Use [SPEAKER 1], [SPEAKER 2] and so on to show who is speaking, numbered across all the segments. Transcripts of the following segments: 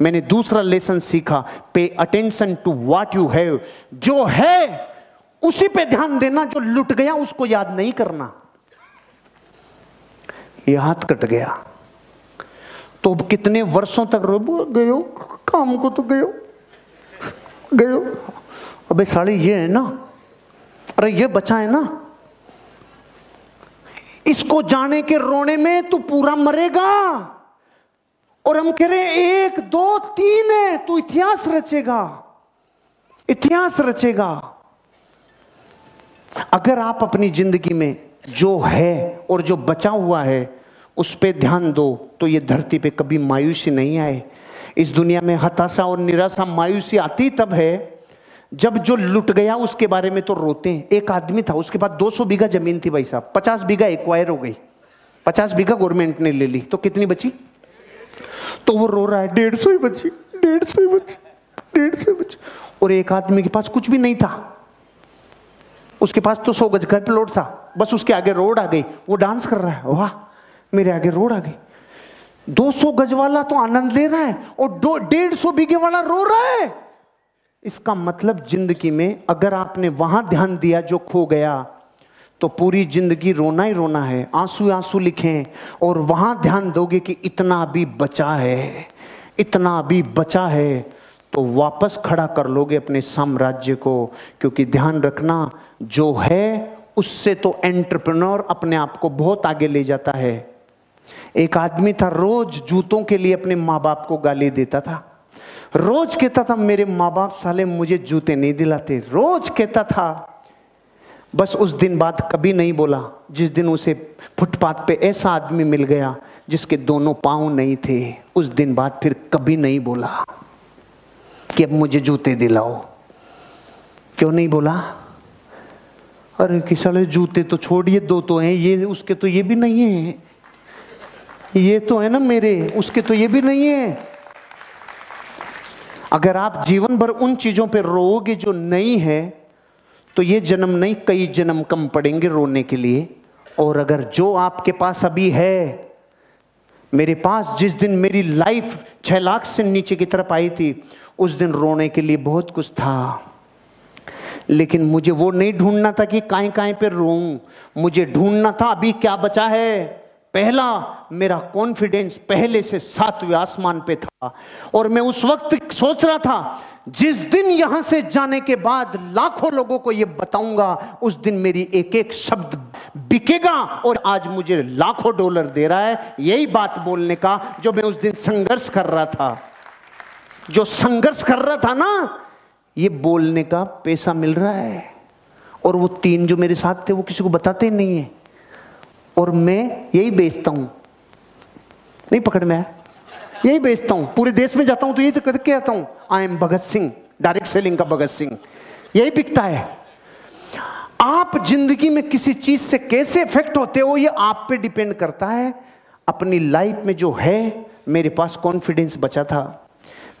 [SPEAKER 1] मैंने दूसरा लेसन सीखा pay attention to what you have जो है, उसी पे ध्यान देना, जो लुट गया, उसको याद नहीं करना। ये हाथ कट गया। तो अब कितने वर्षों तक रो गयो, काम को तो गयो गयो। अबे साड़ी ये है ना, अरे ये बचा है ना। इसको जाने के रोने में तू पूरा मरेगा। और हम कह रहे हैं, एक, दो, तीन है, तू इतिहास रचेगा। इतिहास रचेगा। अगर आप अपनी ज़िंदगी में जो है और जो बचा हुआ है, उस पर ध्यान दो तो ये धरती पे कभी मायूसी नहीं आए। इस दुनिया में हताशा और निराशा मायूसी आती तब है, जब जो लुट गया उसके बारे में तो रोते हैं। एक आदमी था, उसके पास 200 बीघा ज़मीन थी भाई साहब 50 बीघा एक्वायर हो गई। 50 बीघा गवर्नमेंट ने ले ली तो कितनी बची? तो वो रो रहा है, डेढ़ सौ ही बची, डेढ़ सौ ही बची, डेढ़ सौ बची। और एक आदमी के पास कुछ भी नहीं था। उसके पास तो सौ गज घर प्लॉट था, बस उसके आगे रोड आ गई, वो डांस कर रहा है, वाह, मेरे आगे रोड आ गई। 200 गज वाला तो आनंद ले रहा है और डेढ़ सौ बीघे वाला रो रहा है। इसका मतलब ज़िंदगी में अगर आपने वहाँ ध्यान दिया जो खो गया तो पूरी ज़िंदगी रोना ही रोना है, आँसू आँसू लिखें और वहाँ ध्यान दोगे कि इतना भी बचा है, इतना भी बचा है तो वापस खड़ा कर लोगे अपने साम्राज्य को, क्योंकि ध्यान रखना जो है, उससे तो एंटरप्रेन्योर अपने आप को बहुत आगे ले जाता है। एक आदमी था, रोज जूतों के लिए अपने माँ बाप को गाली देता था। रोज कहता था, मेरे माँ बाप साले मुझे जूते नहीं दिलाते। रोज कहता था बस उस दिन बाद कभी नहीं बोला, जिस दिन उसे फुटपाथ पे ऐसा आदमी मिल गया, जिसके दोनों पाँव नहीं थे, उस दिन बाद फिर कभी नहीं बोला कि अब मुझे जूते दिलाओ। क्यों नहीं बोला? अरे कि साले जूते तो छोड़िए दो तो हैं, ये उसके तो ये भी नहीं है। ये तो है ना मेरे, उसके तो ये भी नहीं है। अगर आप जीवन भर उन चीज़ों पर रोओगे जो नहीं है तो ये जन्म नहीं, कई जन्म कम पड़ेंगे रोने के लिए। और अगर जो आपके पास अभी है, मेरे पास जिस दिन मेरी लाइफ छह लाख से नीचे की तरफ़ आई थी, उस दिन रोने के लिए बहुत कुछ था। लेकिन मुझे वो नहीं ढूंढना था कि काय काय पे रो मुझे ढूंढना था, अभी क्या बचा है? पहला मेरा कॉन्फिडेंस पहले से सातवें आसमान पे था। और मैं उस वक्त सोच रहा था, जिस दिन यहाँ से जाने के बाद लाखों लोगों को यह बताऊँगा, उस दिन मेरी एक एक शब्द बिकेगा और आज मुझे लाखों डॉलर दे रहा है, यही बात बोलने का जो मैं उस दिन संघर्ष कर रहा था। जो संघर्ष कर रहा था ना, ये बोलने का पैसा मिल रहा है। और वो तीन जो मेरे साथ थे, वो किसी को बताते नहीं है। और मैं यही बेचता हूँ। नहीं पकड़ में यही बेचता हूँ। पूरे देश में जाता हूँ तो यही तो करके आता हूँ। I am Bhagat Singh direct selling का भगत सिंह यही बिकता है। आप ज़िंदगी में किसी चीज़ से कैसे इफ़ेक्ट होते हो, ये आप पे डिपेंड करता है। अपनी लाइफ में जो है, मेरे पास कॉन्फिडेंस बचा था।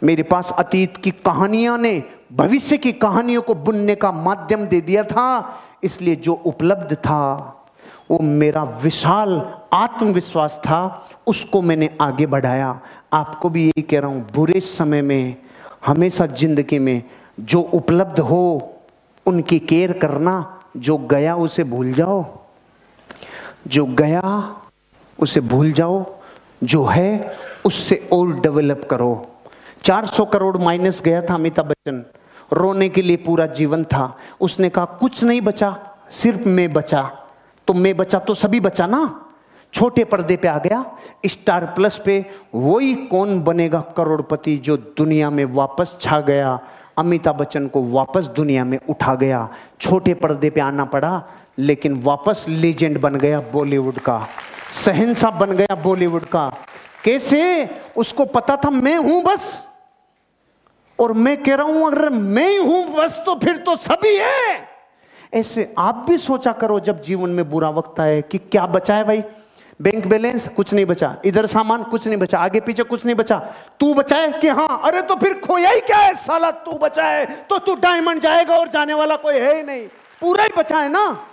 [SPEAKER 1] मेरे पास अतीत की कहानियाँ ने, भविष्य की कहानियों को बुनने का माध्यम दे दिया था। इसलिए जो उपलब्ध था वो मेरा विशाल आत्मविश्वास था, उसको मैंने आगे बढ़ाया। आपको भी यही कह रहा हूँ, बुरे समय में, हमेशा ज़िंदगी में जो उपलब्ध हो, उनकी केयर करना, जो गया उसे भूल जाओ। जो गया उसे भूल जाओ, जो है उससे और डेवलप करो। 400 करोड़ माइनस गया था अमिताभ बच्चन। रोने के लिए पूरा जीवन था। उसने कहा, कुछ नहीं बचा, सिर्फ़ मैं बचा। तो मैं बचा तो सभी बचा ना? छोटे पर्दे पे आ गया, स्टार प्लस पे, वही कौन बनेगा करोड़पति जो दुनिया में वापस छा गया? अमिताभ बच्चन को वापस दुनिया में उठा गया। छोटे पर्दे पे आना पड़ा, लेकिन वापस लेजेंड बन गया बॉलीवुड का। सहनसा बन गया बॉलीवुड का। कैसे? उसको पता था, मैं हूँ बस। और मैं कह रहा हूँ, अगर मैं हूँ बस तो फिर तो सभी है। ऐसे आप भी सोचा करो जब जीवन में बुरा वक्त आए कि क्या बचा है भाई? बैंक बैलेंस कुछ नहीं बचा। इधर सामान कुछ नहीं बचा। आगे पीछे कुछ नहीं बचा। तू बचाए कि हाँ अरे तो फिर खोया ही क्या है? साला तू बचाए तो तू डायमंड जाएगा और जाने वाला कोई है ही नहीं। पूरा ही बचा है ना?